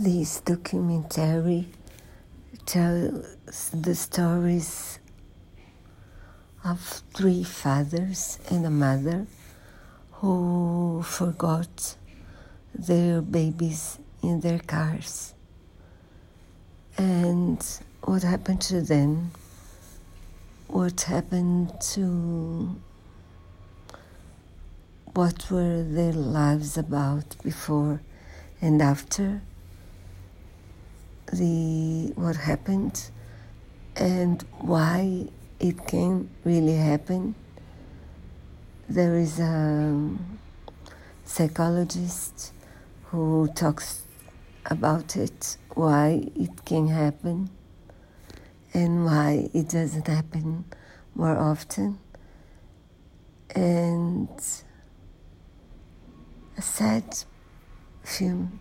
This documentary tells the stories of three fathers and a mother who forgot their babies in their cars. And what happened to them, what happened to what were their lives about before and after the what happened and why it can really happen. There is a um, psychologist who talks about it, why it can happen and why it doesn't happen more often. And a sad film